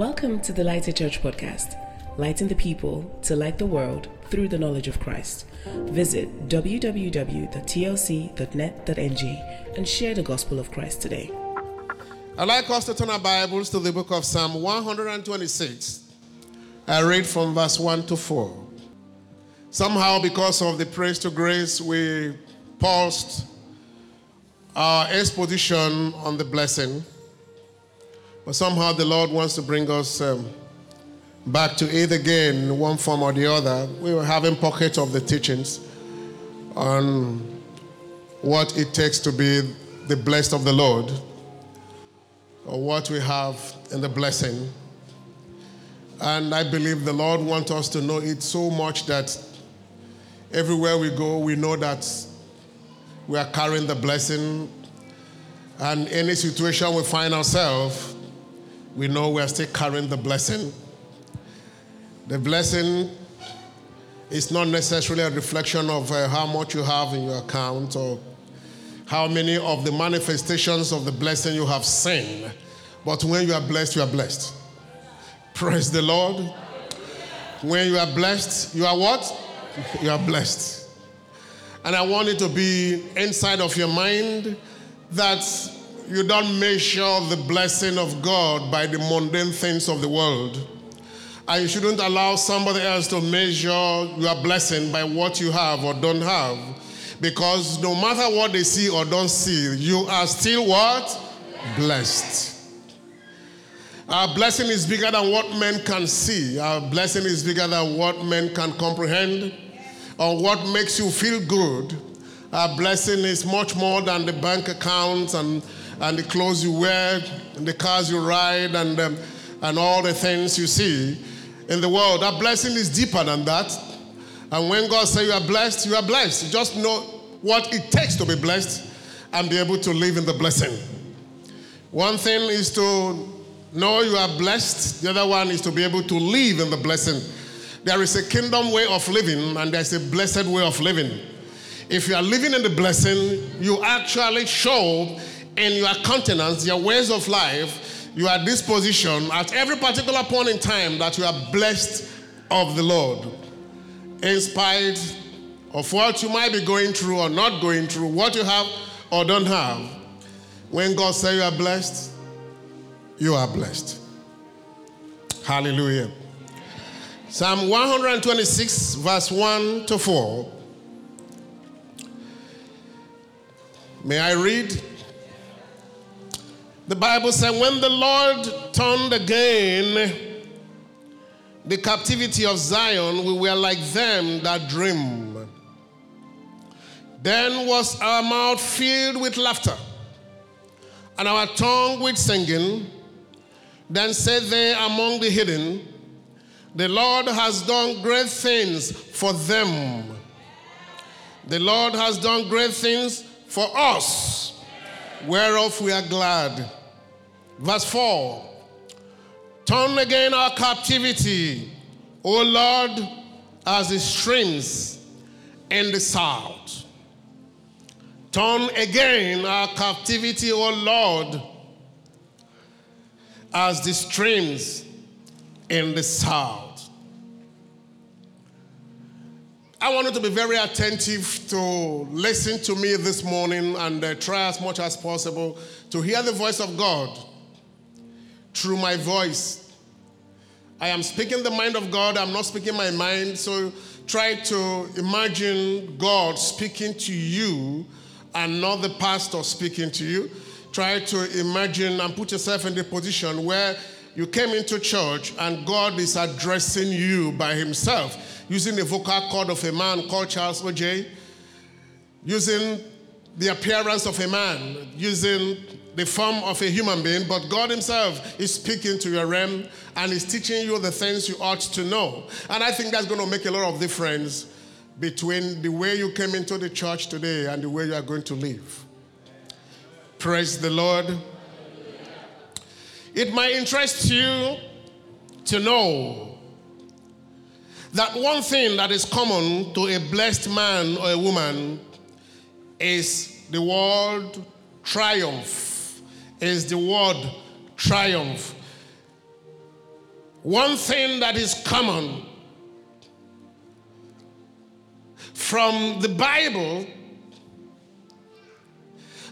Welcome to the Lighter Church podcast, lighting the people to light the world through the knowledge of Christ. Visit www.tlc.net.ng and share the gospel of Christ today. I'd like us to turn our Bibles to the book of Psalm 126. I read from verse 1 to 4. Somehow, because of the praise to grace, we paused our exposition on the blessing. But somehow the Lord wants to bring us um, back to it again one form or the other. We were having pockets of the teachings on what it takes to be the blessed of the Lord, or what we have in the blessing. And I believe the Lord wants us to know it so much that everywhere we go, we know that we are carrying the blessing. And any situation we find ourselves, we know we are still carrying the blessing. The blessing is not necessarily a reflection of uh, how much you have in your account or how many of the manifestations of the blessing you have seen. But when you are blessed, you are blessed. Praise the Lord. When you are blessed, you are what? You are blessed. And I want it to be inside of your mind that you don't measure the blessing of God by the mundane things of the world. And you shouldn't allow somebody else to measure your blessing by what you have or don't have. Because no matter what they see or don't see, you are still what? Blessed. Our blessing is bigger than what men can see. Our blessing is bigger than what men can comprehend or what makes you feel good. Our blessing is much more than the bank accounts and and the clothes you wear, and the cars you ride, and, um, and all the things you see in the world. That blessing is deeper than that. And when God says you are blessed, you are blessed. You just know what it takes to be blessed and be able to live in the blessing. One thing is to know you are blessed, the other one is to be able to live in the blessing. There is a kingdom way of living, and there's a blessed way of living. If you are living in the blessing, you actually show in your countenance, your ways of life, your disposition at every particular point in time that you are blessed of the Lord. In spite of what you might be going through or not going through, what you have or don't have, when God says you are blessed, you are blessed. Hallelujah. Psalm 126, verse 1 to 4. May I read? The Bible said, when the Lord turned again the captivity of Zion, we were like them that dream. Then was our mouth filled with laughter, and our tongue with singing. Then said they among the hidden, The Lord has done great things for them. The Lord has done great things for us, whereof we are glad. Verse 4 Turn again our captivity, O Lord, as the streams in the south. Turn again our captivity, O Lord, as the streams in the south. I wanted to be very attentive to listen to me this morning and uh, try as much as possible to hear the voice of God through my voice. I am speaking the mind of God, I'm not speaking my mind. So try to imagine God speaking to you and not the pastor speaking to you. Try to imagine and put yourself in the position where you came into church and God is addressing you by Himself using the vocal cord of a man called Charles Ojei, using the appearance of a man, using the form of a human being, but God Himself is speaking to your realm and is teaching you the things you ought to know. And I think that's going to make a lot of difference between the way you came into the church today and the way you are going to live. Praise the Lord. It might interest you to know that one thing that is common to a blessed man or a woman is the word triumph is the word triumph. one thing that is common from the Bible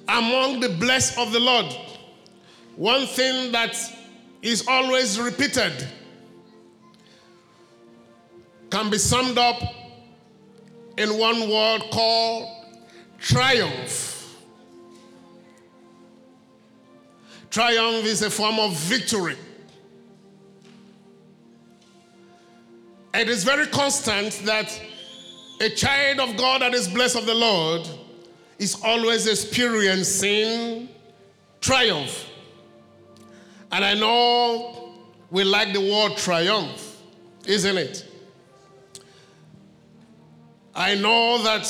among the blessed of the Lord, one thing that is always repeated can be summed up in one word called triumph. Triumph is a form of victory. It is very constant that a child of God that is blessed of the Lord is always experiencing triumph. And I know we like the word triumph, isn't it? I know that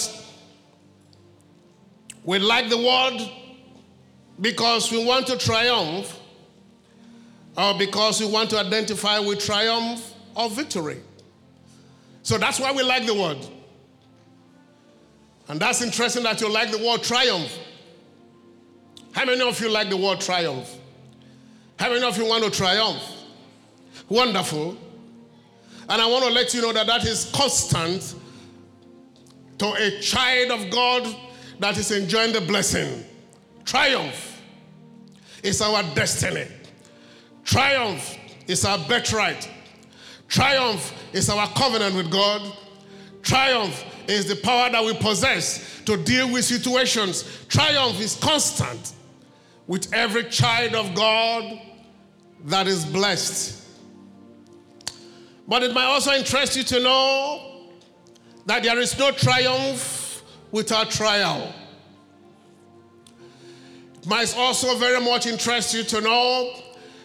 we like the word because we want to triumph or because we want to identify with triumph or victory. So that's why we like the word. And that's interesting that you like the word triumph. How many of you like the word triumph? How many of you want to triumph? Wonderful. And I want to let you know that that is constant to a child of God that is enjoying the blessing. Triumph is our destiny. Triumph is our birthright. Triumph is our covenant with God. Triumph is the power that we possess to deal with situations. Triumph is constant with every child of God that is blessed. But it might also interest you to know that there is no triumph without trial. Might also very much interest you to know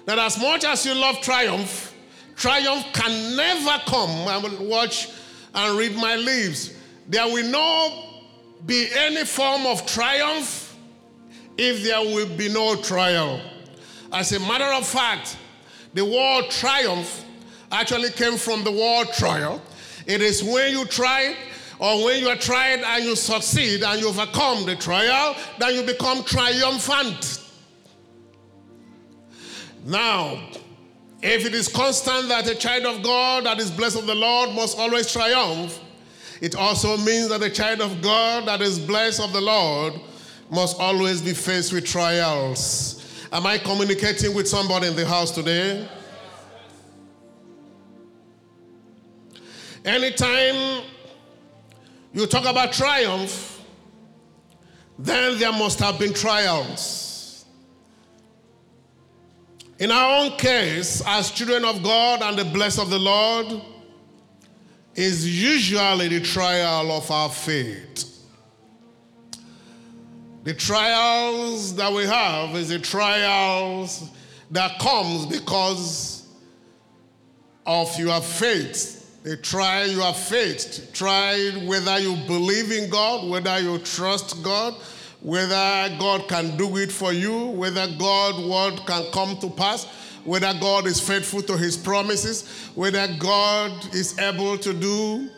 that as much as you love triumph, triumph can never come. I will watch and read my lips. There will not be any form of triumph if there will be no trial. As a matter of fact, the word triumph actually came from the word trial. It is when you try or when you are tried and you succeed and you overcome the trial, then you become triumphant. Now, if it is constant that a child of God that is blessed of the Lord must always triumph, it also means that a child of God that is blessed of the Lord must always be faced with trials. Am I communicating with somebody in the house today? Anytime you talk about triumph, then there must have been trials. In our own case, as children of God and the blessed of the Lord, is usually the trial of our faith. The trials that we have is the trials that comes because of your faith they try your faith, try whether you believe in God, whether you trust God, whether God can do it for you, whether God word can come to pass, whether God is faithful to his promises, whether God is able to do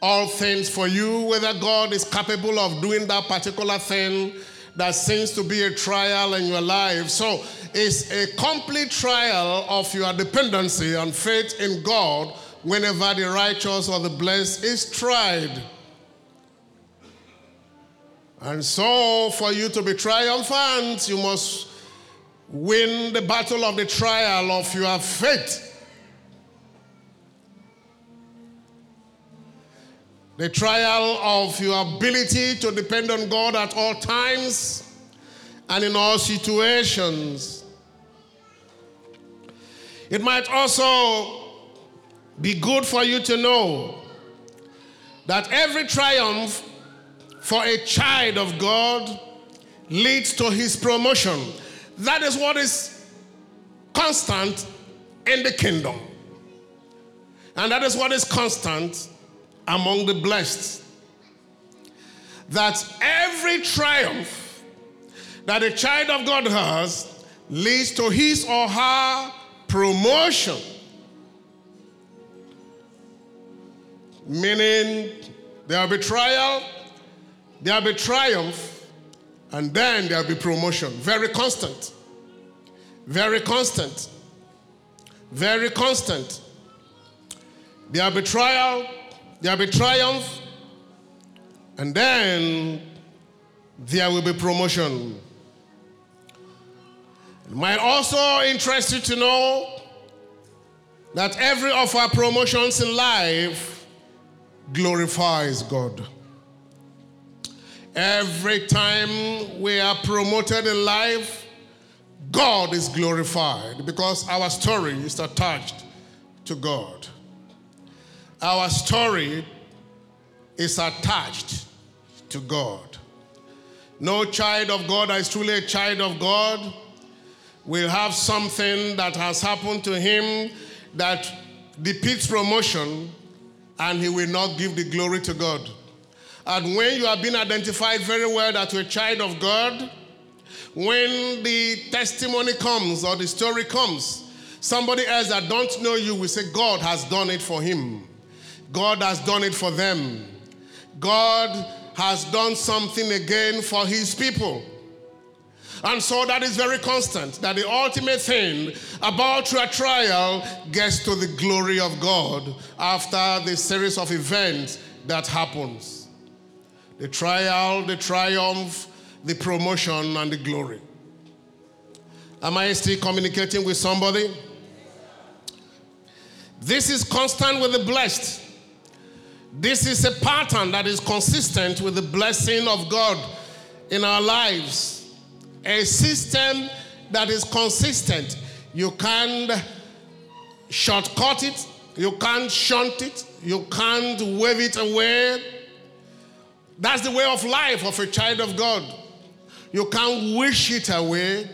all things for you, whether God is capable of doing that particular thing that seems to be a trial in your life. So it's a complete trial of your dependency and faith in God whenever the righteous or the blessed is tried. And so, for you to be triumphant, you must win the battle of the trial of your faith. The trial of your ability to depend on God at all times and in all situations. It might also be good for you to know that every triumph for a child of God leads to his promotion. That is what is constant in the kingdom. And that is what is constant among the blessed. That every triumph that a child of God has leads to his or her promotion. Meaning there'll be trial, there'll be triumph, and then there'll be promotion. Very constant. Very constant. very constant. There'll be trial, there'll be triumph, and then there will be promotion. It might also interest you to know that every of our promotions in life glorifies God. Every time we are promoted in life, God is glorified because our story is attached to God. Our story is attached to God. No child of God is truly a child of God will have something that has happened to him that depicts promotion and he will not give the glory to God. And when you have been identified very well that you're a child of God, when the testimony comes or the story comes, somebody else that don't know you will say, God has done it for him. God has done it for them. God has done something again for his people. And so that is very constant. That the ultimate thing about your trial gets to the glory of God after the series of events that happens. The trial, the triumph, the promotion, and the glory. Am I still communicating with somebody? This is constant with the blessed. This is a pattern that is consistent with the blessing of God in our lives. A system that is consistent. You can't shortcut it, you can't shunt it, you can't wave it away. That's the way of life of a child of God. You can't wish it away.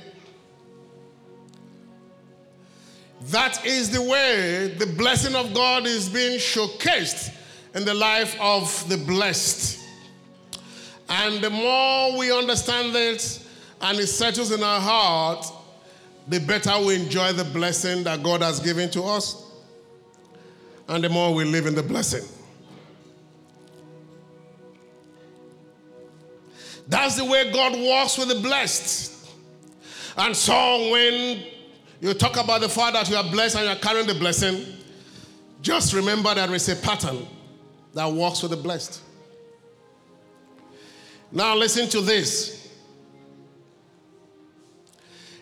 That is the way the blessing of God is being showcased in the life of the blessed. And the more we understand it and it settles in our heart, the better we enjoy the blessing that God has given to us, and the more we live in the blessing. That's the way God walks with the blessed. And so when you talk about the fact that you are blessed and you are carrying the blessing, just remember that there is a pattern that walks with the blessed. Now, listen to this.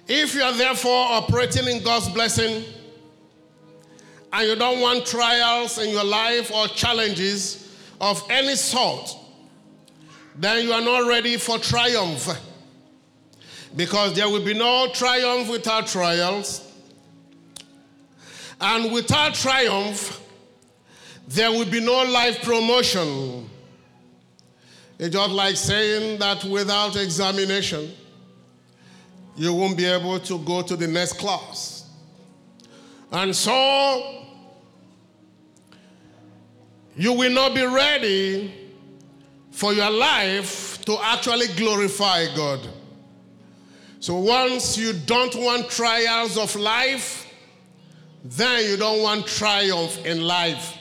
If you are therefore operating in God's blessing and you don't want trials in your life or challenges of any sort, then you are not ready for triumph. Because there will be no triumph without trials. And without triumph, there will be no life promotion. It's just like saying that without examination, you won't be able to go to the next class. And so, you will not be ready for your life to actually glorify God. So once you don't want trials of life, then you don't want triumph in life.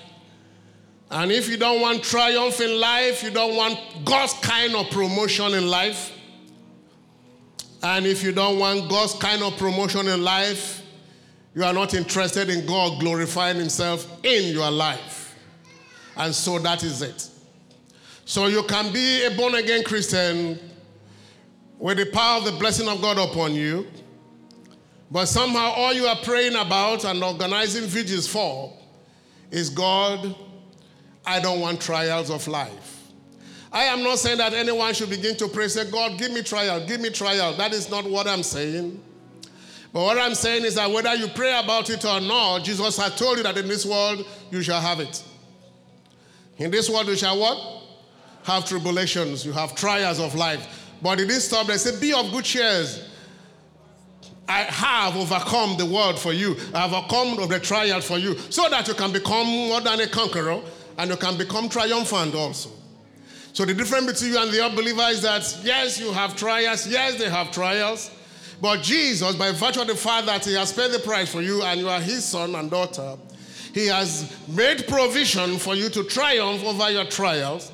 And if you don't want triumph in life, you don't want God's kind of promotion in life. And if you don't want God's kind of promotion in life, you are not interested in God glorifying Himself in your life. And so that is it. So you can be a born again Christian with the power of the blessing of God upon you, but somehow all you are praying about and organizing vigils for is God, I don't want trials of life. I am not saying that anyone should begin to pray, say, God, give me trial, give me trial. That is not what I'm saying. But what I'm saying is that whether you pray about it or not, Jesus has told you that in this world you shall have it. In this world you shall what? Have tribulations, you have trials of life. But it didn't stop there. Say, be of good cheers. I have overcome the world for you. I have overcome the trial for you. So that you can become more than a conqueror and you can become triumphant also. So the difference between you and the unbeliever is that yes, you have trials, yes, they have trials. But Jesus, by virtue of the fact that He has paid the price for you and you are His son and daughter, He has made provision for you to triumph over your trials.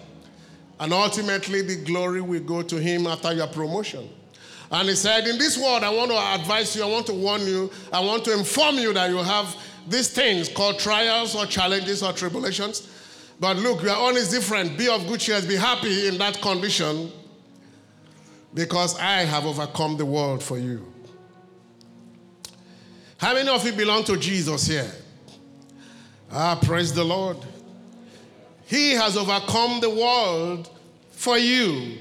And ultimately, the glory will go to Him after your promotion. And He said, In this world, I want to advise you, I want to warn you, I want to inform you that you have these things called trials or challenges or tribulations. But look, your own is different. Be of good cheer, be happy in that condition because I have overcome the world for you. How many of you belong to Jesus here? Ah, praise the Lord. He has overcome the world for you.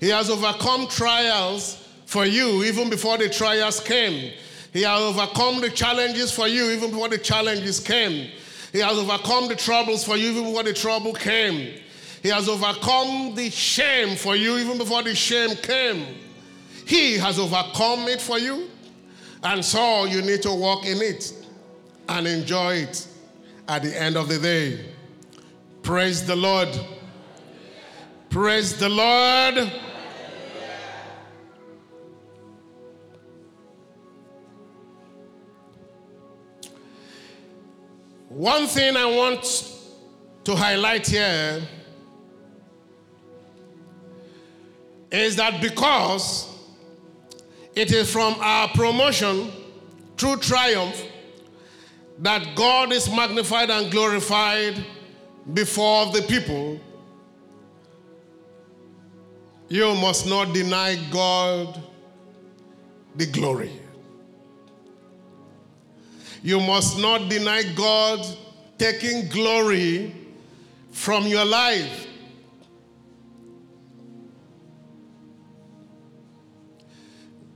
He has overcome trials for you even before the trials came. He has overcome the challenges for you even before the challenges came. He has overcome the troubles for you even before the trouble came. He has overcome the shame for you even before the shame came. He has overcome it for you. And so you need to walk in it and enjoy it at the end of the day. Praise the Lord. Praise the Lord. One thing I want to highlight here is that because it is from our promotion through triumph that God is magnified and glorified before the people, you must not deny God the glory. You must not deny God taking glory from your life.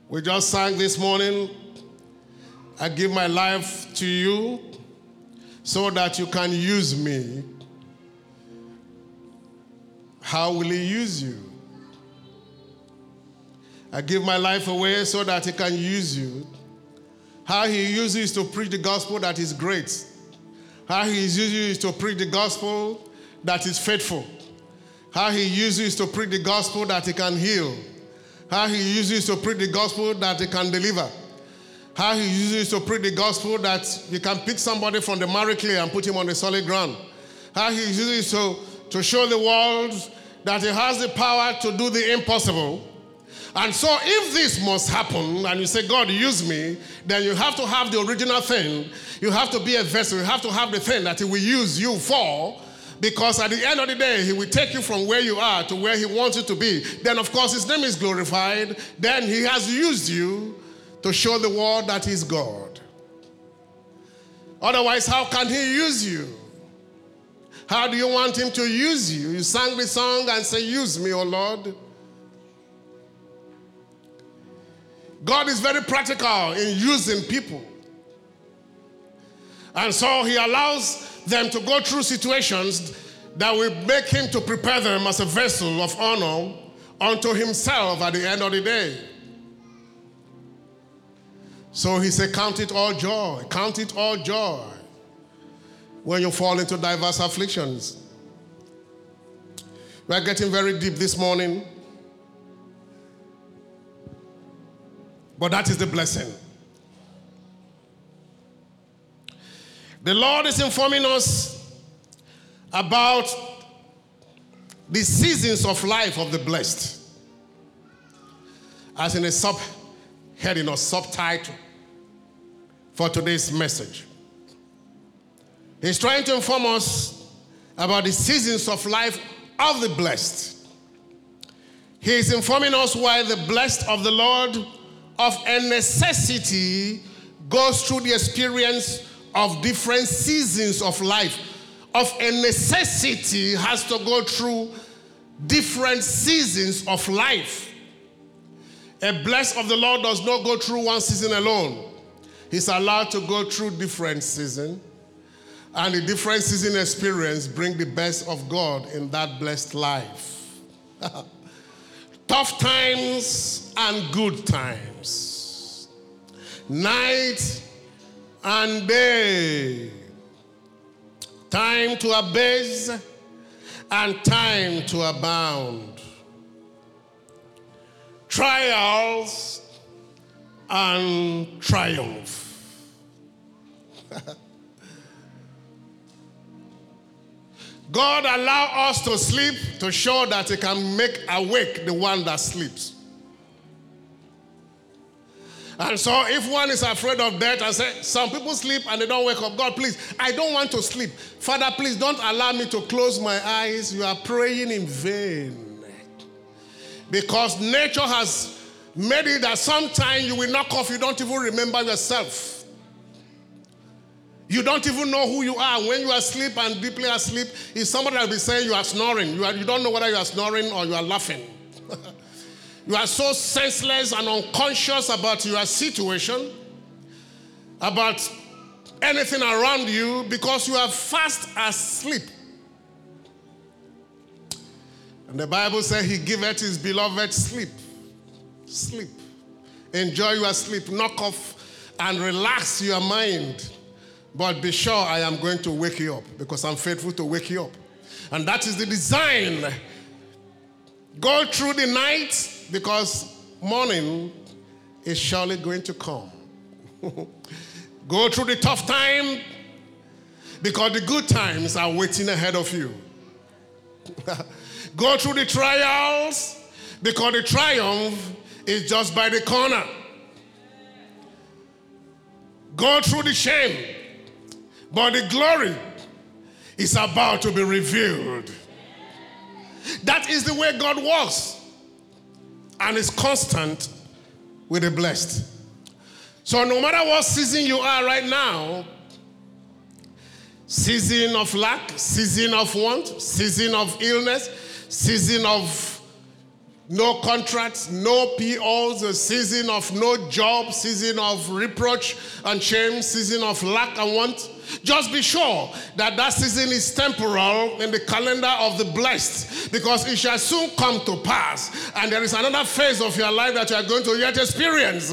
We just sang this morning, I give my life to you so that you can use me. How will He use you? I give my life away so that He can use you. How He uses to preach the gospel that is great. How He uses to preach the gospel that is faithful. How He uses to preach the gospel that He can heal how he uses to preach the gospel that he can deliver. How he uses to preach the gospel that he can pick somebody from the marry clay and put him on the solid ground. How he uses to, to show the world that he has the power to do the impossible. And so, if this must happen, and you say, God, use me, then you have to have the original thing. You have to be a vessel. You have to have the thing that He will use you for because at the end of the day, he will take you from where you are to where he wants you to be. Then, of course, his name is glorified. Then he has used you to show the world that he's God. Otherwise, how can he use you? How do you want him to use you? You sang the song and say, Use me, O Lord. God is very practical in using people. And so he allows them to go through situations that will make him to prepare them as a vessel of honor unto himself at the end of the day. So he said, Count it all joy, count it all joy when you fall into diverse afflictions. We're getting very deep this morning, but that is the blessing. The Lord is informing us about the seasons of life of the blessed. As in a subheading or subtitle for today's message. He's trying to inform us about the seasons of life of the blessed. He is informing us why the blessed of the Lord of a necessity goes through the experience of different seasons of life, of a necessity, has to go through different seasons of life. A blessed of the Lord does not go through one season alone. He's allowed to go through different seasons. And the different season experience bring the best of God in that blessed life. Tough times and good times. Night and day. Time to abase and time to abound. Trials and triumph. God allow us to sleep to show that he can make awake the one that sleeps. And so, if one is afraid of death, I say, some people sleep and they don't wake up. God, please, I don't want to sleep. Father, please don't allow me to close my eyes. You are praying in vain. Because nature has made it that sometimes you will knock off, you don't even remember yourself. You don't even know who you are. When you are asleep and deeply asleep, is somebody will be saying you are snoring. You, are, you don't know whether you are snoring or you are laughing. You are so senseless and unconscious about your situation, about anything around you, because you are fast asleep. And the Bible says he giveth his beloved sleep. Sleep. Enjoy your sleep. Knock off and relax your mind. But be sure I am going to wake you up because I'm faithful to wake you up. And that is the design. Go through the night because morning is surely going to come. Go through the tough time because the good times are waiting ahead of you. Go through the trials because the triumph is just by the corner. Go through the shame, but the glory is about to be revealed. That is the way God works and is constant with the blessed. So, no matter what season you are right now season of lack, season of want, season of illness, season of no contracts, no POs, a season of no job, season of reproach and shame, season of lack and want. Just be sure that that season is temporal in the calendar of the blessed because it shall soon come to pass. And there is another phase of your life that you are going to yet experience.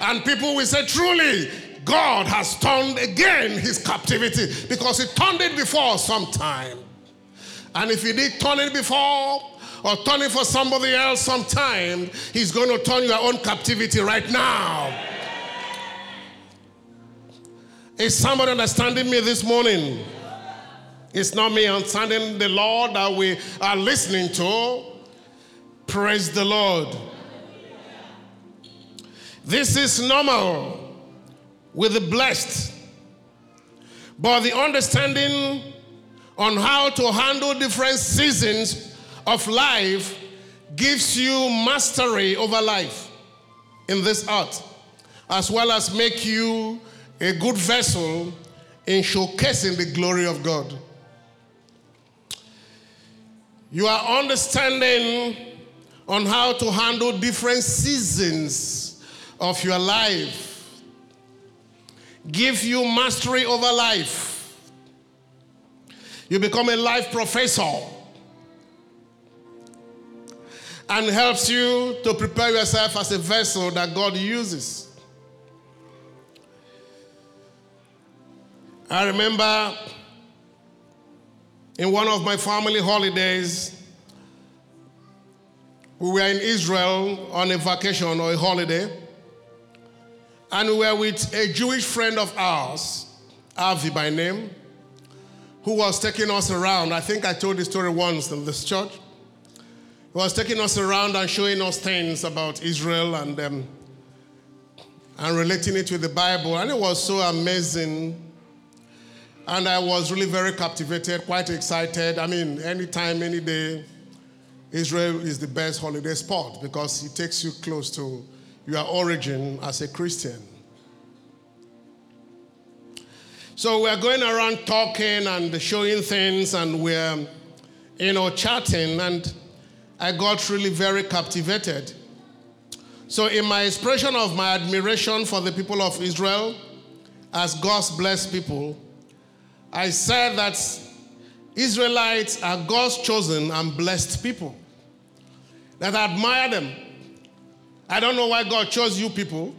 And people will say, truly, God has turned again his captivity because he turned it before sometime. And if he did turn it before, or turning for somebody else sometime, he's going to turn your own captivity right now. Is somebody understanding me this morning? It's not me understanding the Lord that we are listening to. Praise the Lord. This is normal with the blessed. But the understanding on how to handle different seasons of life gives you mastery over life in this art, as well as make you a good vessel in showcasing the glory of God. You are understanding on how to handle different seasons of your life. Give you mastery over life. You become a life professor and helps you to prepare yourself as a vessel that God uses. I remember in one of my family holidays, we were in Israel on a vacation or a holiday, and we were with a Jewish friend of ours, Avi by name, who was taking us around. I think I told this story once in this church. He was taking us around and showing us things about Israel and, um, and relating it with the Bible, and it was so amazing and I was really very captivated, quite excited. I mean, anytime, any day, Israel is the best holiday spot because it takes you close to your origin as a Christian. So we're going around talking and showing things, and we're, you know, chatting, and I got really very captivated. So, in my expression of my admiration for the people of Israel as God's blessed people, I said that Israelites are God's chosen and blessed people. That I admire them. I don't know why God chose you people.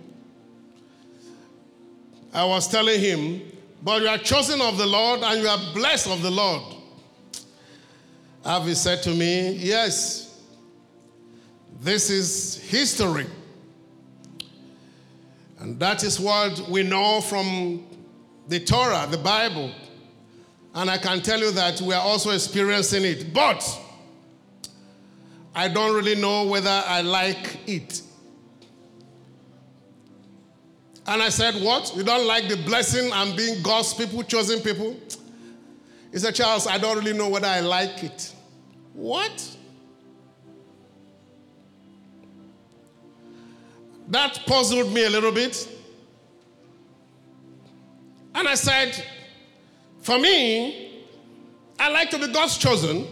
I was telling him, but you are chosen of the Lord and you are blessed of the Lord. Avi said to me, Yes, this is history. And that is what we know from the Torah, the Bible. And I can tell you that we are also experiencing it. But I don't really know whether I like it. And I said, What? You don't like the blessing and being God's people, chosen people? He said, Charles, I don't really know whether I like it. What? That puzzled me a little bit. And I said, For me, I like to be God's chosen,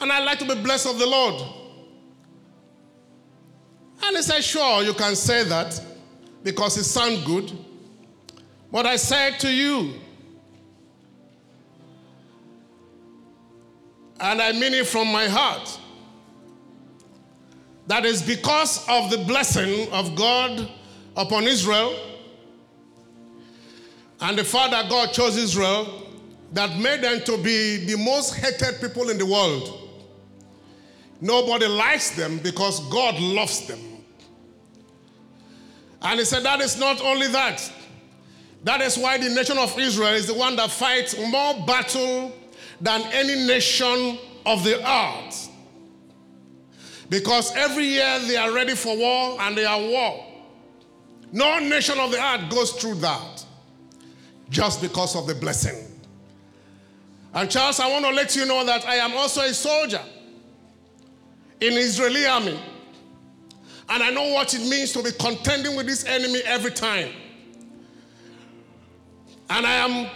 and I like to be blessed of the Lord. And he said, Sure, you can say that because it sounds good. But I said to you, and I mean it from my heart, that is because of the blessing of God upon Israel and the fact that God chose Israel that made them to be the most hated people in the world. Nobody likes them because God loves them. And he said, That is not only that. That is why the nation of Israel is the one that fights more battle than any nation of the earth. Because every year they are ready for war and they are war. No nation of the earth goes through that just because of the blessing. And Charles, I want to let you know that I am also a soldier in Israeli army. And I know what it means to be contending with this enemy every time. And I am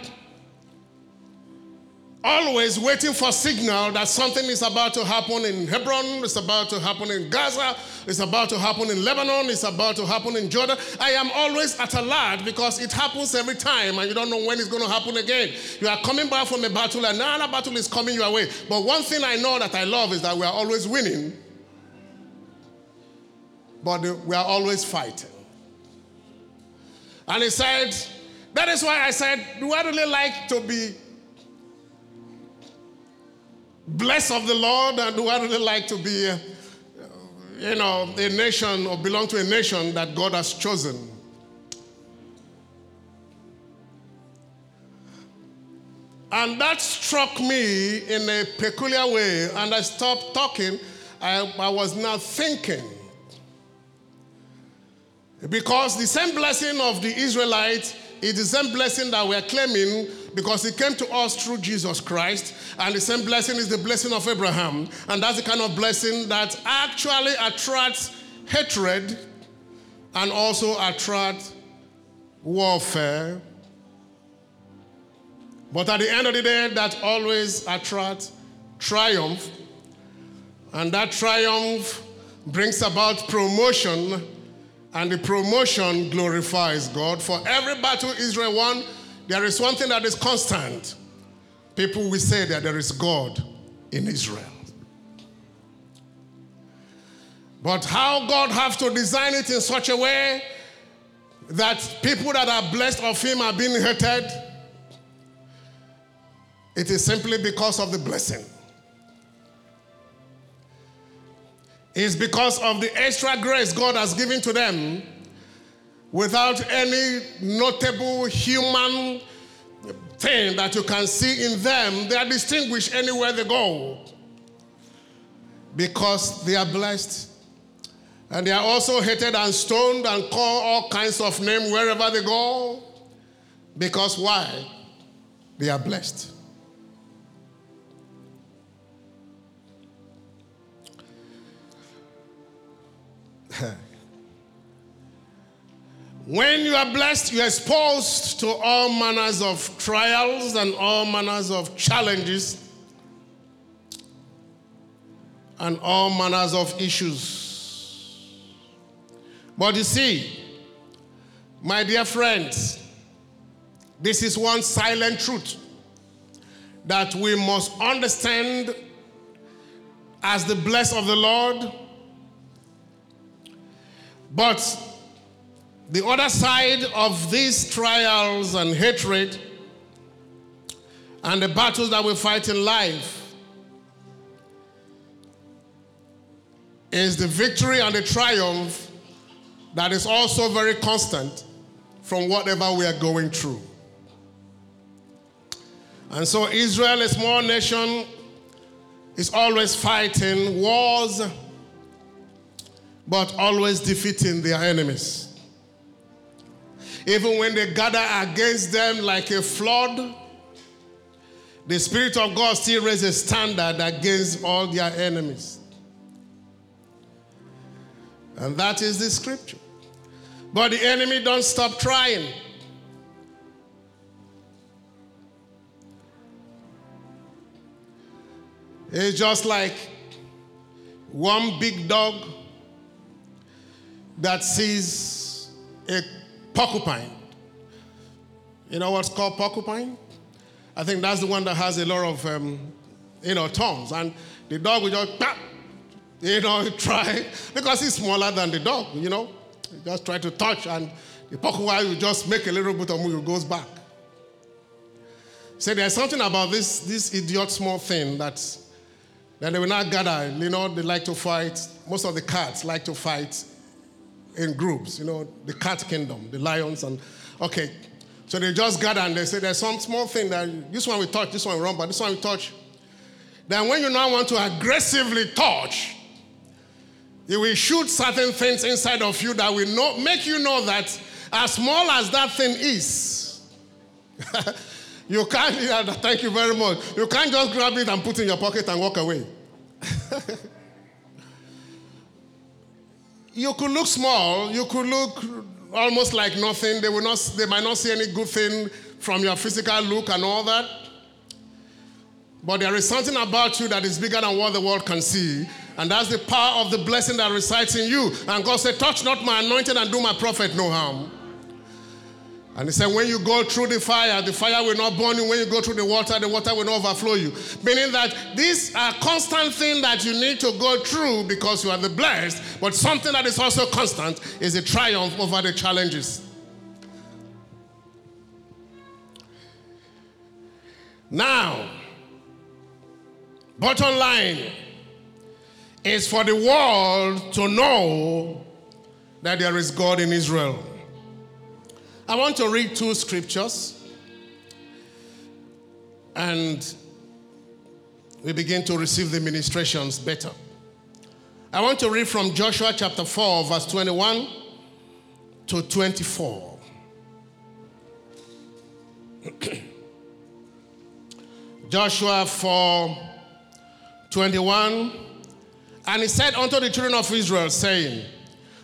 always waiting for signal that something is about to happen in Hebron, it's about to happen in Gaza, it's about to happen in Lebanon, it's about to happen in Jordan. I am always at alert because it happens every time and you don't know when it's going to happen again. You are coming back from a battle and now another battle is coming your way. But one thing I know that I love is that we are always winning but we are always fighting. And he said, that is why I said, do I really like to be blessed of the Lord? And I really like to be, uh, you know, a nation or belong to a nation that God has chosen? And that struck me in a peculiar way. And I stopped talking. I, I was now thinking. Because the same blessing of the Israelites is the same blessing that we're claiming because it came to us through Jesus Christ. And the same blessing is the blessing of Abraham. And that's the kind of blessing that actually attracts hatred and also attracts warfare. But at the end of the day, that always attracts triumph. And that triumph brings about promotion and the promotion glorifies God. For every battle Israel won, there is one thing that is constant. People will say that there is God in Israel. But how God has to design it in such a way that people that are blessed of Him are being hated, it is simply because of the blessing. It's because of the extra grace God has given to them without any notable human thing that you can see in them. They are distinguished anywhere they go because they are blessed. And they are also hated and stoned and called all kinds of names wherever they go. Because why? They are blessed. when you are blessed, you are exposed to all manners of trials and all manners of challenges and all manners of issues. But you see, my dear friends, this is one silent truth that we must understand as the blessed of the Lord but the other side of these trials and hatred and the battles that we fight in life is the victory and the triumph that is also very constant from whatever we are going through. And so Israel, a small nation, is always fighting wars but always defeating their enemies. Even when they gather against them like a flood, the Spirit of God still raises standard against all their enemies. And that is the scripture. But the enemy don't stop trying. It's just like one big dog that sees a porcupine. You know what's called porcupine? I think that's the one that has a lot of, um, you know, tongues. And the dog will just, tap, you know, try, because he's smaller than the dog, you know. He just try to touch, and the porcupine will just make a little bit of move, it goes back. So there's something about this, this idiot small thing that, that they will not gather. You know, they like to fight. Most of the cats like to fight in groups, you know, the cat kingdom, the lions, and okay. So they just gather and they say there's some small thing that this one we touch, this one we run, but this one we touch. Then when you now want to aggressively touch, it will shoot certain things inside of you that will know, make you know that as small as that thing is, you can't, thank you very much. You can't just grab it and put it in your pocket and walk away. you could look small, you could look almost like nothing. They, will not, they might not see any good thing from your physical look and all that. But there is something about you that is bigger than what the world can see. And that's the power of the blessing that resides in you. And God said, Touch not my anointed and do my prophet no harm. And he said, when you go through the fire, the fire will not burn you. When you go through the water, the water will not overflow you. Meaning that these are constant things that you need to go through because you are the blessed. But something that is also constant is a triumph over the challenges. Now, bottom line is for the world to know that there is God in Israel. I want to read two scriptures and we begin to receive the ministrations better. I want to read from Joshua chapter 4, verse 21 to 24. Joshua 4 21. And he said unto the children of Israel, saying,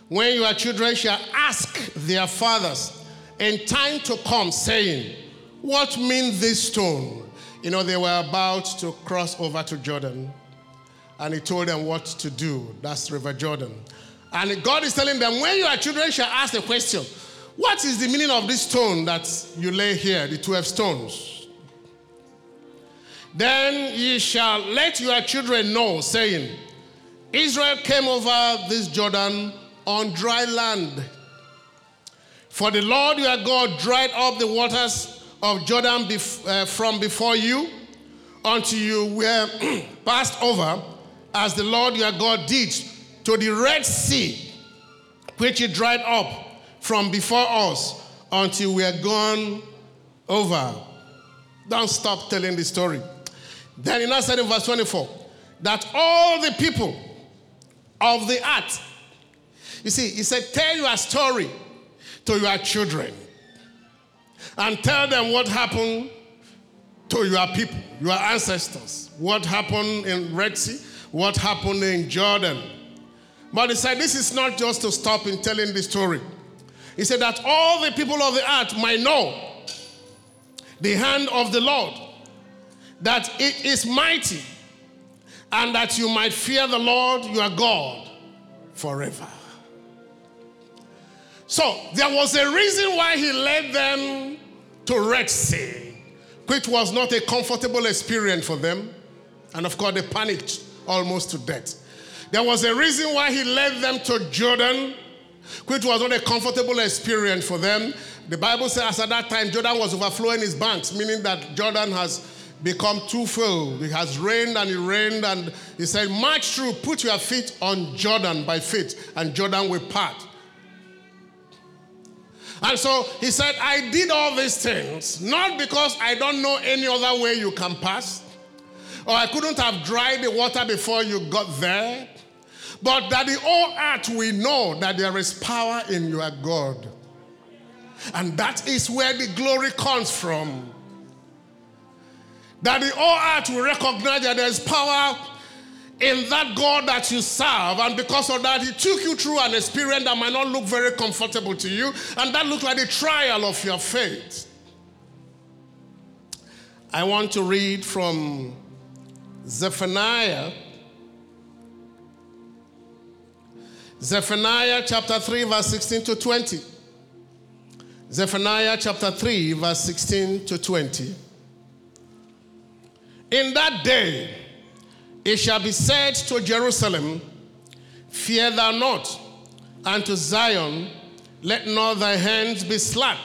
When your children shall ask their fathers, in time to come, saying, What means this stone? You know, they were about to cross over to Jordan. And he told them what to do. That's River Jordan. And God is telling them, when your children shall ask the question, What is the meaning of this stone that you lay here, the 12 stones? Then ye shall let your children know, saying, Israel came over this Jordan on dry land for the Lord your God dried up the waters of Jordan bef- uh, from before you until you were passed over, as the Lord your God did to the Red Sea, which he dried up from before us until we are gone over. Don't stop telling the story. Then he now said in verse 24 that all the people of the earth, you see, he said, Tell your story to your children and tell them what happened to your people, your ancestors, what happened in Red Sea, what happened in Jordan. But he said, This is not just to stop in telling the story. He said that all the people of the earth might know the hand of the Lord, that it is mighty, and that you might fear the Lord your God forever. So there was a reason why he led them to Red Sea, which was not a comfortable experience for them. And of course, they panicked almost to death. There was a reason why he led them to Jordan, which was not a comfortable experience for them. The Bible says at that time Jordan was overflowing his banks, meaning that Jordan has become too full. It has rained and it rained, and he said, March through, put your feet on Jordan by faith, and Jordan will part. And so he said, I did all these things not because I don't know any other way you can pass, or I couldn't have dried the water before you got there, but that the whole earth we know that there is power in your God. And that is where the glory comes from. That the all earth will recognize that there's power in that God that you serve. And because of that, He took you through an experience that might not look very comfortable to you. And that looked like a trial of your faith. I want to read from Zephaniah. Zephaniah chapter 3, verse 16 to 20. Zephaniah chapter 3, verse 16 to 20. In that day, it shall be said to Jerusalem, Fear thou not, and to Zion, Let not thy hands be slack.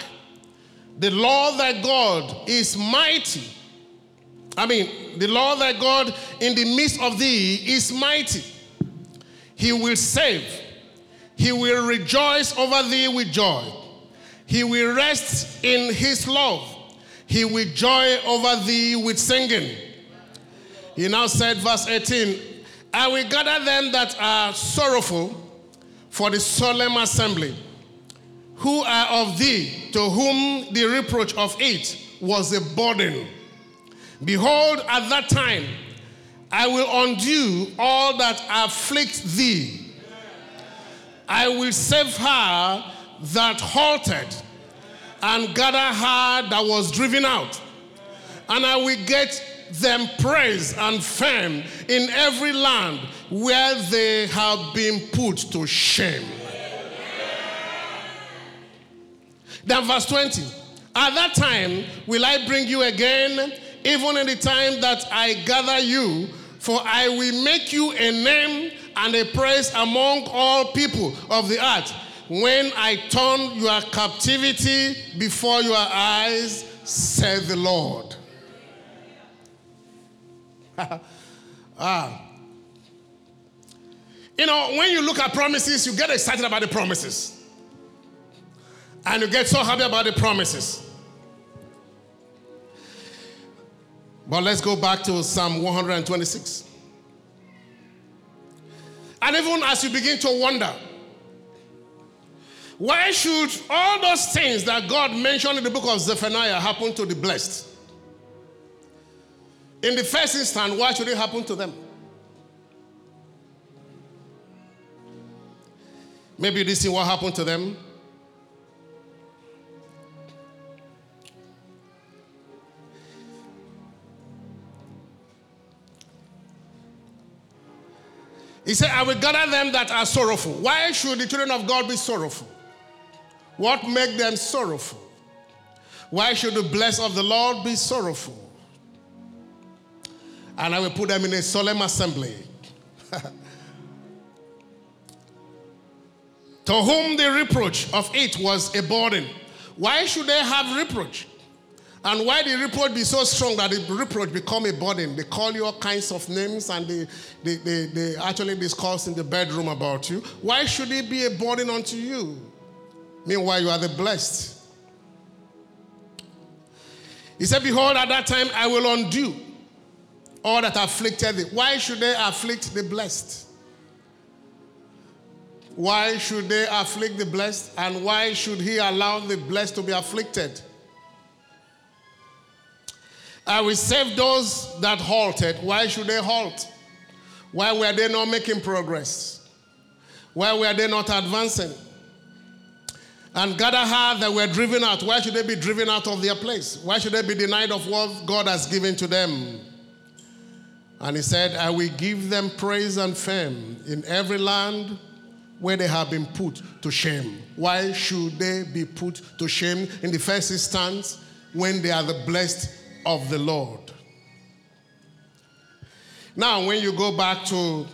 The Lord thy God is mighty. I mean, the Lord thy God in the midst of thee is mighty. He will save. He will rejoice over thee with joy. He will rest in his love. He will joy over thee with singing. He now said, verse 18, I will gather them that are sorrowful for the solemn assembly, who are of thee, to whom the reproach of it was a burden. Behold, at that time, I will undo all that afflict thee. I will save her that halted, and gather her that was driven out. And I will get them praise and fame in every land where they have been put to shame. Then, verse 20 At that time will I bring you again, even in the time that I gather you, for I will make you a name and a praise among all people of the earth when I turn your captivity before your eyes, said the Lord. ah. You know, when you look at promises, you get excited about the promises. And you get so happy about the promises. But let's go back to Psalm 126. And even as you begin to wonder, why should all those things that God mentioned in the book of Zephaniah happen to the blessed? In the first instance, what should it happen to them? Maybe this is what happened to them. He said, I will gather them that are sorrowful. Why should the children of God be sorrowful? What make them sorrowful? Why should the blessed of the Lord be sorrowful? And I will put them in a solemn assembly. to whom the reproach of it was a burden. Why should they have reproach? And why the reproach be so strong that the reproach become a burden? They call you all kinds of names and they, they, they, they actually discuss in the bedroom about you. Why should it be a burden unto you? Meanwhile, you are the blessed. He said, Behold, at that time I will undo all that afflicted thee. Why should they afflict the blessed? Why should they afflict the blessed? And why should he allow the blessed to be afflicted? I will save those that halted. Why should they halt? Why were they not making progress? Why were they not advancing? And gather her that were driven out. Why should they be driven out of their place? Why should they be denied of what God has given to them? And he said, I will give them praise and fame in every land where they have been put to shame. Why should they be put to shame in the first instance when they are the blessed of the Lord? Now, when you go back to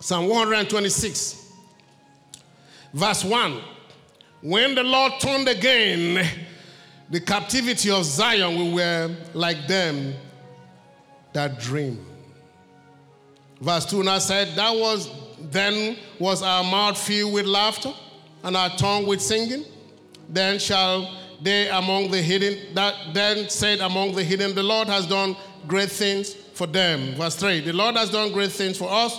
Psalm 126, verse 1, when the Lord turned again the captivity of Zion, we were like them that dream. Verse 2 now said, That was then was our mouth filled with laughter and our tongue with singing. Then shall they among the hidden that then said among the hidden, The Lord has done great things for them. Verse 3 The Lord has done great things for us,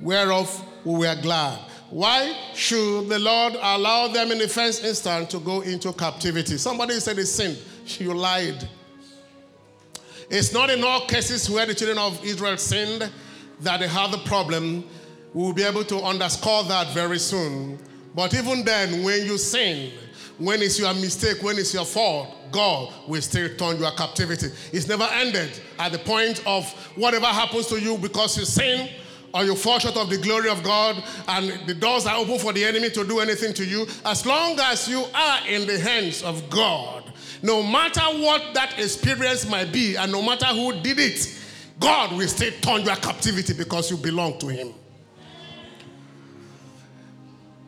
whereof we are glad. why should the Lord allow them in the first instance to go into captivity? Somebody said they sinned. You lied. It's not in all cases where the children of Israel sinned that they have the problem. We will be able to underscore that very soon. But even then, when you sin, when it's your mistake, when it's your fault, God will still turn your captivity. It's never ended at the point of whatever happens to you because you sin or you fall short of the glory of God and the doors are open for the enemy to do anything to you. As long as you are in the hands of God, no matter what that experience might be and no matter who did it, God will still turn your captivity because you belong to Him.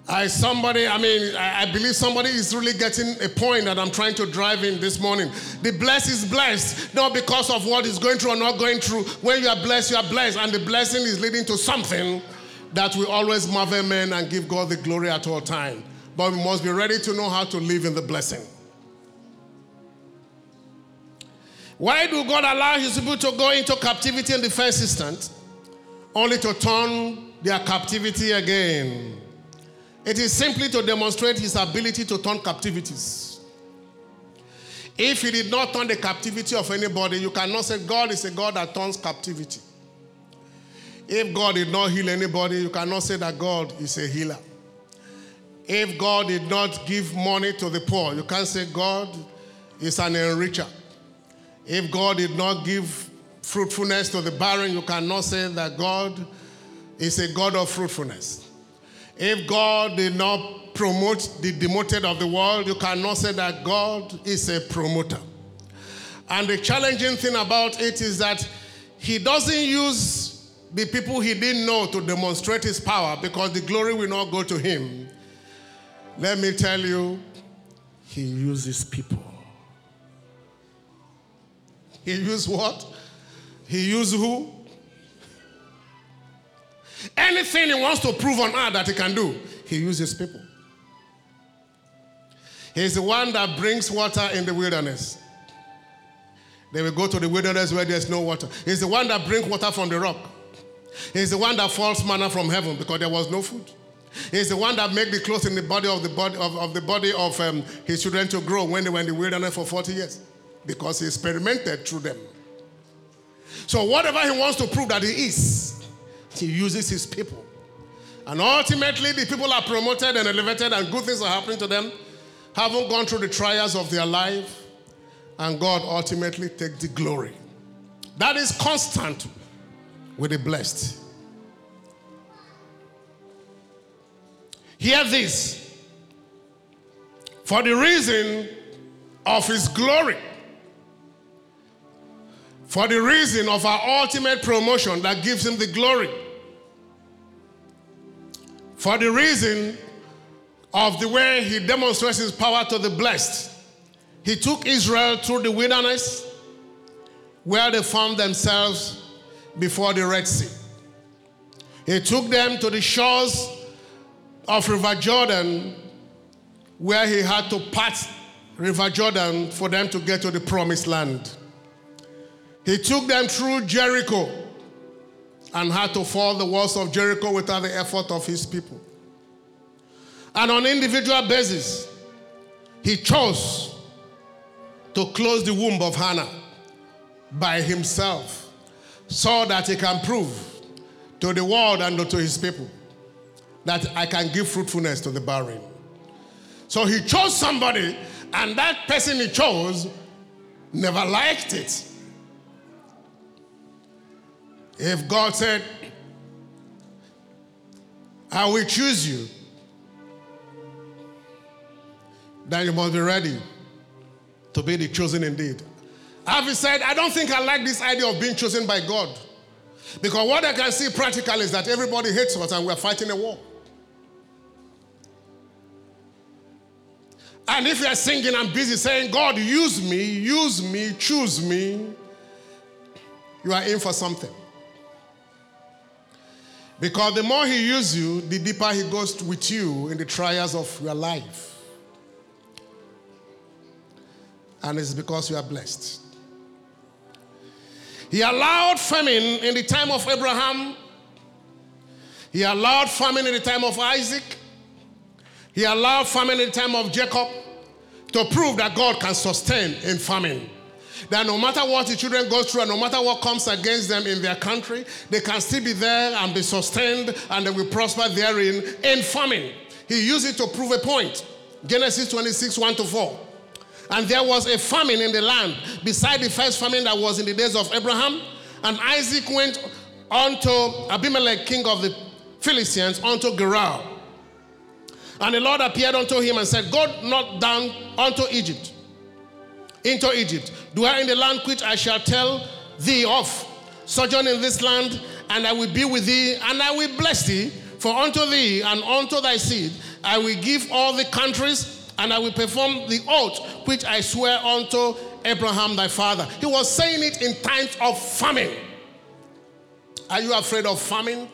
I somebody, I mean, I, I, believe somebody is really getting a point that I'm trying to drive in this morning. The blessed is blessed, not because of what is going through or not going through. When you are blessed, you are blessed, and the blessing is leading to something that will always marvel men and give God the glory at all time. But we must be ready to know how to live in the blessing. Why do God allow his people to go into captivity in the first instant, only to turn their captivity again? It is simply to demonstrate his ability to turn captivities. If he did not turn the captivity of anybody, you cannot say God is a God that turns captivity. If God did not heal anybody, you cannot say that God is a healer. If God did not give money to the poor, you can't say God is an enricher. If God did not give fruitfulness to the barren, you cannot say that God is a God of fruitfulness. If God did not promote the demoted of the world, you cannot say that God is a promoter. And the challenging thing about it is that He doesn't use the people He didn't know to demonstrate His power because the glory will not go to Him. Let me tell you, He uses people. He used what? He used who? Anything he wants to prove on earth that he can do, he uses people. He's the one that brings water in the wilderness. They will go to the wilderness where there's no water. He's the one that brings water from the rock. He's the one that falls manna from heaven because there was no food. He's the one that made the clothes in the body of the body of, of the body of um, his children to grow when they were in the wilderness for 40 years because he experimented through them. So whatever he wants to prove that he is, he uses his people. And ultimately, the people are promoted and elevated, and good things are happening to them, haven't gone through the trials of their life, and God ultimately takes the glory. That is constant with the blessed. Hear this for the reason of his glory for the reason of our ultimate promotion that gives him the glory. For the reason of the way he demonstrates his power to the blessed. He took Israel through the wilderness where they found themselves before the Red Sea. He took them to the shores of River Jordan where he had to pass River Jordan for them to get to the promised land. He took them through Jericho and had to fall the walls of Jericho without the effort of his people. And on individual basis, he chose to close the womb of Hannah by himself so that he can prove to the world and to his people that I can give fruitfulness to the barren. So he chose somebody, and that person he chose never liked it. If God said, I will choose you, then you must be ready to be the chosen indeed. Have said, I don't think I like this idea of being chosen by God. Because what I can see practically is that everybody hates us and we're fighting a war. And if you're singing and busy saying, God, use me, use me, choose me, you are in for something. Because the more He uses you, the deeper He goes with you in the trials of your life. And it's because you are blessed. He allowed famine in the time of Abraham. He allowed famine in the time of Isaac. He allowed famine in the time of Jacob to prove that God can sustain in famine. That no matter what the children go through and no matter what comes against them in their country, they can still be there and be sustained and they will prosper therein in famine. He used it to prove a point. Genesis 26, 1 to 4. And there was a famine in the land beside the first famine that was in the days of Abraham. And Isaac went unto Abimelech, king of the Philistines, unto Gerar. And the Lord appeared unto him and said, Go not down unto Egypt, into Egypt. Dwell in the land which I shall tell thee of. Sojourn in this land, and I will be with thee, and I will bless thee. For unto thee and unto thy seed I will give all the countries, and I will perform the oath which I swear unto Abraham thy father. He was saying it in times of famine. Are you afraid of famine?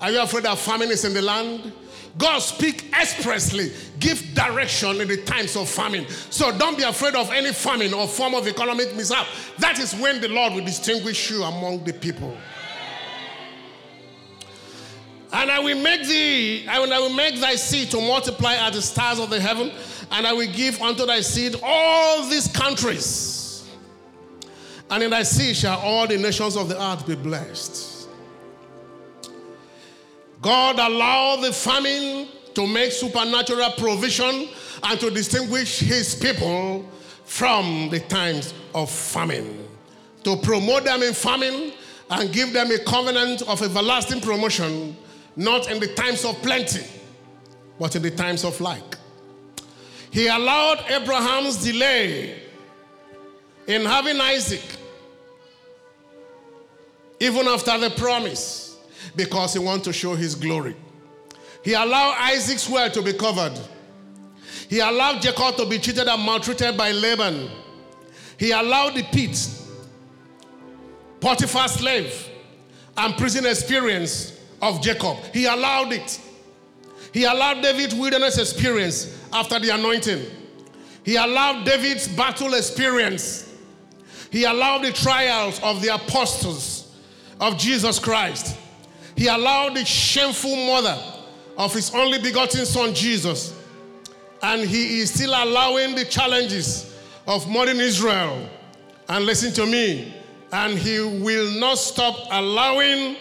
Are you afraid that famine is in the land? God speak expressly, give direction in the times of famine. So don't be afraid of any famine or form of economic mishap. That is when the Lord will distinguish you among the people. And I will make thee, and I will make thy seed to multiply as the stars of the heaven, and I will give unto thy seed all these countries. And in thy seed shall all the nations of the earth be blessed. God allowed the famine to make supernatural provision and to distinguish his people from the times of famine. To promote them in famine and give them a covenant of everlasting promotion not in the times of plenty, but in the times of lack. He allowed Abraham's delay in having Isaac, even after the promise, because he wanted to show his glory. He allowed Isaac's well to be covered. He allowed Jacob to be cheated and maltreated by Laban. He allowed the pit, Potiphar's slave, and prison experience of Jacob. He allowed it. He allowed David's wilderness experience after the anointing. He allowed David's battle experience. He allowed the trials of the apostles of Jesus Christ. He allowed the shameful mother of his only begotten son, Jesus. And he is still allowing the challenges of modern Israel. And listen to me, and he will not stop allowing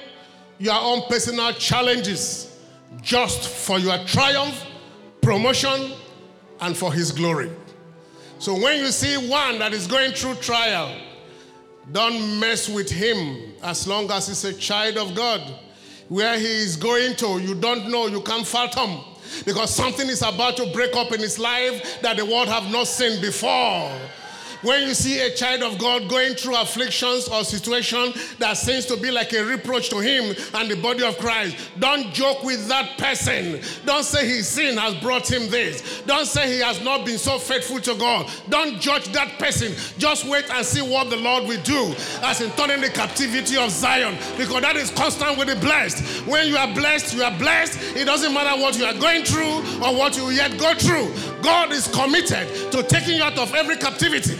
your own personal challenges just for your triumph, promotion, and for His glory. So when you see one that is going through trial, don't mess with him as long as he's a child of God. Where he is going to, you don't know, you can't fathom. Because something is about to break up in his life that the world have not seen before. When you see a child of God going through afflictions or situation that seems to be like a reproach to him and the body of Christ, don't joke with that person. Don't say his sin has brought him this. Don't say he has not been so faithful to God. Don't judge that person. Just wait and see what the Lord will do as in turning the captivity of Zion because that is constant with the blessed. When you are blessed, you are blessed. It doesn't matter what you are going through or what you yet go through. God is committed to taking you out of every captivity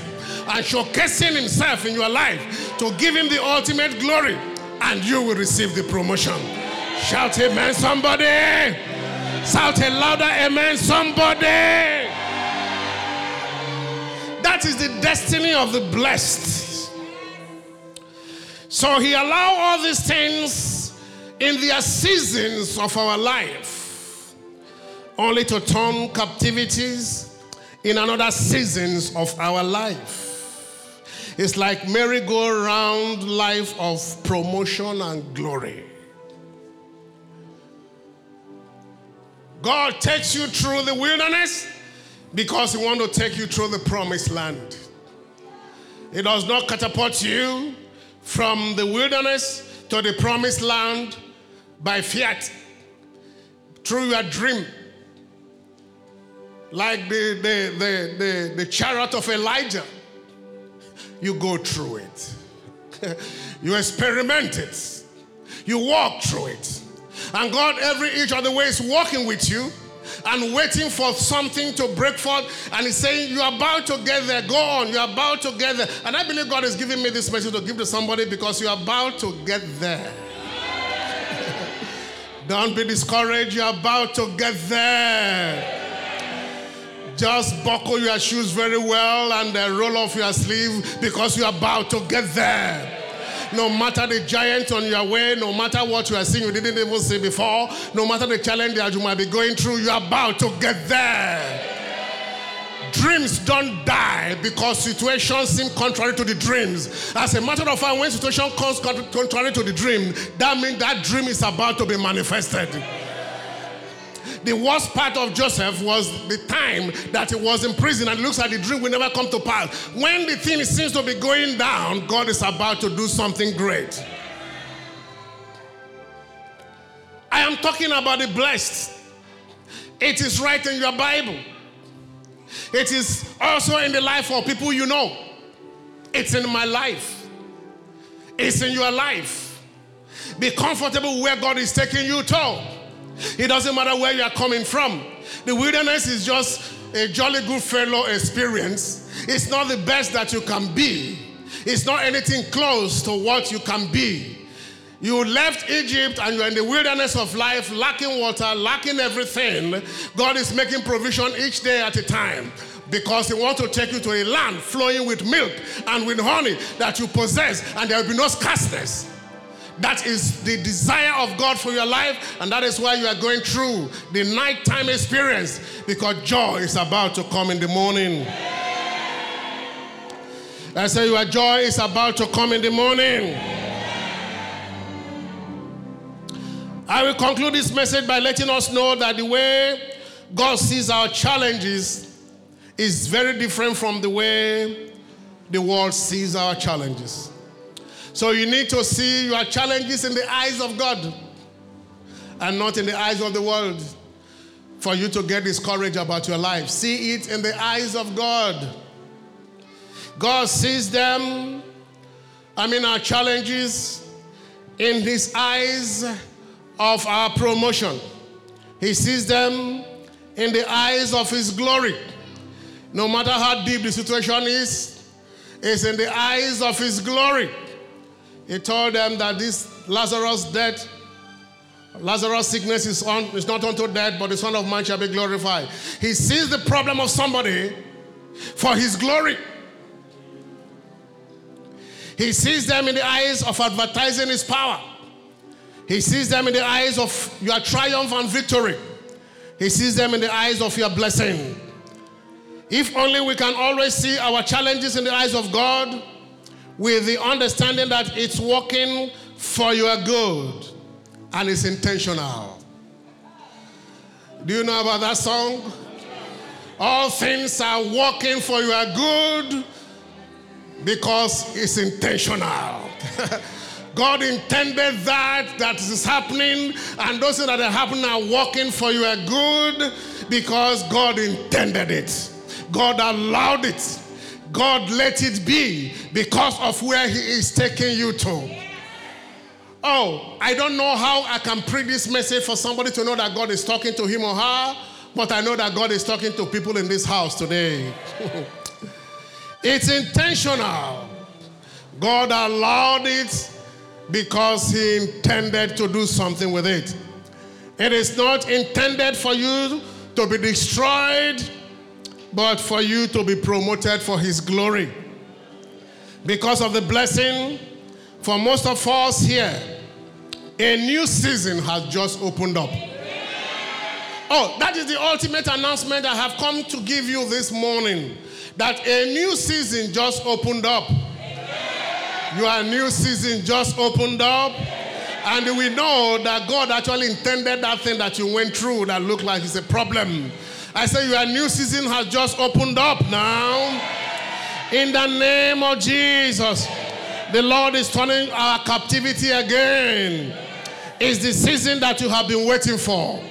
and showcasing himself in your life to give him the ultimate glory, and you will receive the promotion. Shout amen, somebody. Shout a louder amen, somebody. That is the destiny of the blessed. So he allowed all these things in their seasons of our life, only to turn captivities in another seasons of our life. It's like merry-go-round life of promotion and glory. God takes you through the wilderness because He wants to take you through the promised land. He does not catapult you from the wilderness to the promised land by fiat through your dream. Like the, the, the, the, the chariot of Elijah you go through it. you experiment it. You walk through it. And God, every each of the way, is walking with you and waiting for something to break forth. And He's saying, You're about to get there. Go on. You're about to get there. And I believe God is giving me this message to give to somebody because you're about to get there. Don't be discouraged. You're about to get there. Just buckle your shoes very well and uh, roll off your sleeve because you're about to get there. No matter the giant on your way, no matter what you are seeing you didn't even see before, no matter the challenge that you might be going through, you're about to get there. Dreams don't die because situations seem contrary to the dreams. As a matter of fact, when situation comes contrary to the dream, that means that dream is about to be manifested. The worst part of Joseph was the time that he was in prison and it looks like the dream will never come to pass. When the thing seems to be going down, God is about to do something great. I am talking about the blessed. It is right in your Bible. It is also in the life of people you know. It's in my life. It's in your life. Be comfortable where God is taking you to. It doesn't matter where you are coming from. The wilderness is just a jolly good fellow experience. It's not the best that you can be. It's not anything close to what you can be. You left Egypt and you're in the wilderness of life, lacking water, lacking everything. God is making provision each day at a time because He wants to take you to a land flowing with milk and with honey that you possess, and there will be no scarceness. That is the desire of God for your life, and that is why you are going through the nighttime experience because joy is about to come in the morning. I say your joy is about to come in the morning. I will conclude this message by letting us know that the way God sees our challenges is very different from the way the world sees our challenges. So you need to see your challenges in the eyes of God and not in the eyes of the world for you to get discouraged about your life. See it in the eyes of God. God sees them, I mean, our challenges in His eyes of our promotion. He sees them in the eyes of His glory. No matter how deep the situation is, it's in the eyes of His glory. He told them that this Lazarus death, Lazarus sickness is, on, is not unto death, but the Son of Man shall be glorified. He sees the problem of somebody for his glory. He sees them in the eyes of advertising his power. He sees them in the eyes of your triumph and victory. He sees them in the eyes of your blessing. If only we can always see our challenges in the eyes of God, with the understanding that it's working for your good and it's intentional. Do you know about that song? All things are working for your good because it's intentional. God intended that that is happening, and those things that are happening are working for your good because God intended it. God allowed it. God let it be because of where He is taking you to. Oh, I don't know how I can preach this message for somebody to know that God is talking to him or her, but I know that God is talking to people in this house today. it's intentional. God allowed it because He intended to do something with it. It is not intended for you to be destroyed but for you to be promoted for His glory. Because of the blessing, for most of us here, a new season has just opened up. Oh, that is the ultimate announcement I have come to give you this morning. That a new season just opened up. Your new season just opened up. And we know that God actually intended that thing that you went through that looked like it's a problem I say your new season has just opened up now. In the name of Jesus, the Lord is turning our captivity again. It's the season that you have been waiting for.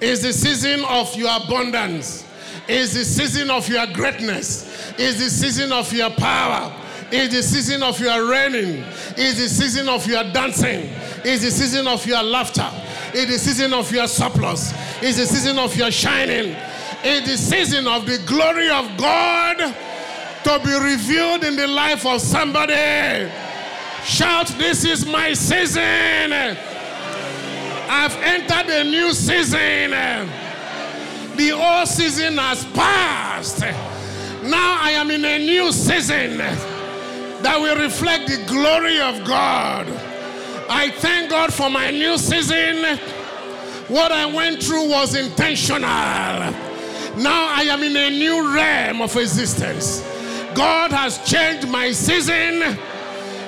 It's the season of your abundance. It's the season of your greatness. It's the season of your power. It's the season of your reigning. It's the season of your dancing. It's the season of your laughter. It's the season of your surplus. It's the season of your shining. It's the season of the glory of God to be revealed in the life of somebody. Shout, This is my season. I've entered a new season. The old season has passed. Now I am in a new season that will reflect the glory of God. I thank God for my new season. What I went through was intentional. Now I am in a new realm of existence. God has changed my season.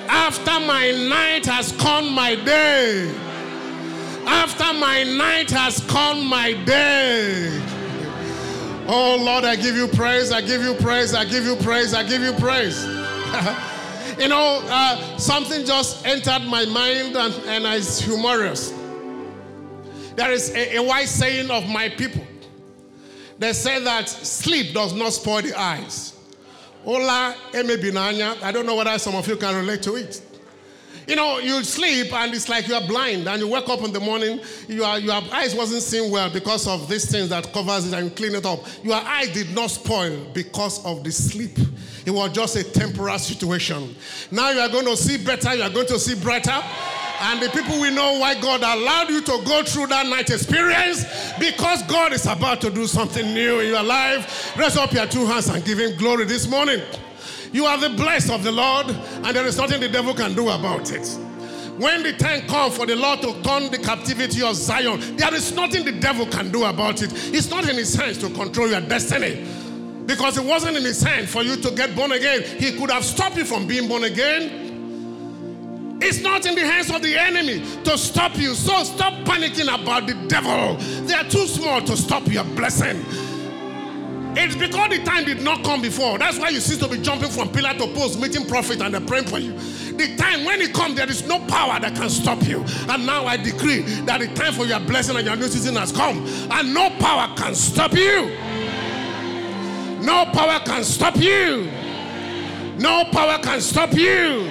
After my night has come my day. After my night has come my day. Oh Lord, I give you praise, I give you praise, I give you praise, I give you praise. you know, uh, something just entered my mind and, and it's humorous. There is a, a wise saying of my people. They say that sleep does not spoil the eyes. Ola. I don't know whether some of you can relate to it. You know, you sleep and it's like you are blind, and you wake up in the morning, your, your eyes wasn't seeing well because of these things that covers it and clean it up. Your eye did not spoil because of the sleep. It was just a temporary situation. Now you are going to see better, you are going to see brighter. And the people will know why God allowed you to go through that night experience because God is about to do something new in your life. Raise up your two hands and give Him glory this morning. You are the blessed of the Lord, and there is nothing the devil can do about it. When the time comes for the Lord to turn the captivity of Zion, there is nothing the devil can do about it. It's not in his hands to control your destiny. Because it wasn't in his hand for you to get born again. He could have stopped you from being born again. It's not in the hands of the enemy to stop you. So stop panicking about the devil. They are too small to stop your blessing. It's because the time did not come before. That's why you seem to be jumping from pillar to post, meeting prophet, and praying for you. The time when it comes, there is no power that can stop you. And now I decree that the time for your blessing and your new season has come, and no power can stop you. No power can stop you. No power can stop you.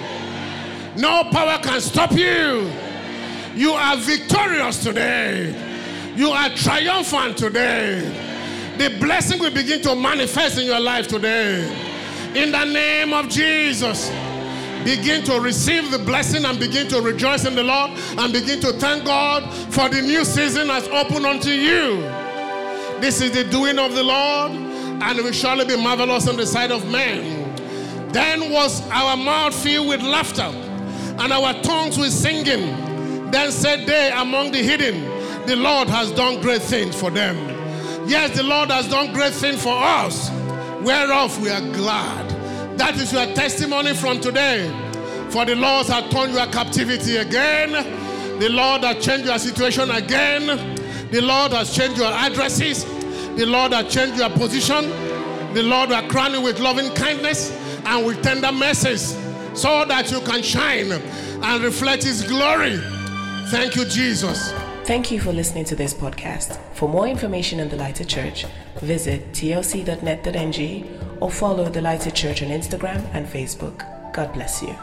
No power can stop you. You are victorious today. You are triumphant today the blessing will begin to manifest in your life today. In the name of Jesus. Begin to receive the blessing and begin to rejoice in the Lord and begin to thank God for the new season has opened unto you. This is the doing of the Lord, and it will surely be marvelous in the sight of men. Then was our mouth filled with laughter, and our tongues with singing. Then said they among the hidden, The Lord has done great things for them. Yes, the Lord has done great things for us, whereof we are glad. That is your testimony from today. For the Lord has turned your captivity again. The Lord has changed your situation again. The Lord has changed your addresses. The Lord has changed your position. The Lord will crown you with loving kindness and with tender mercies so that you can shine and reflect His glory. Thank you, Jesus. Thank you for listening to this podcast. For more information on the Lighted Church, visit tlc.net.ng or follow the Lighted Church on Instagram and Facebook. God bless you.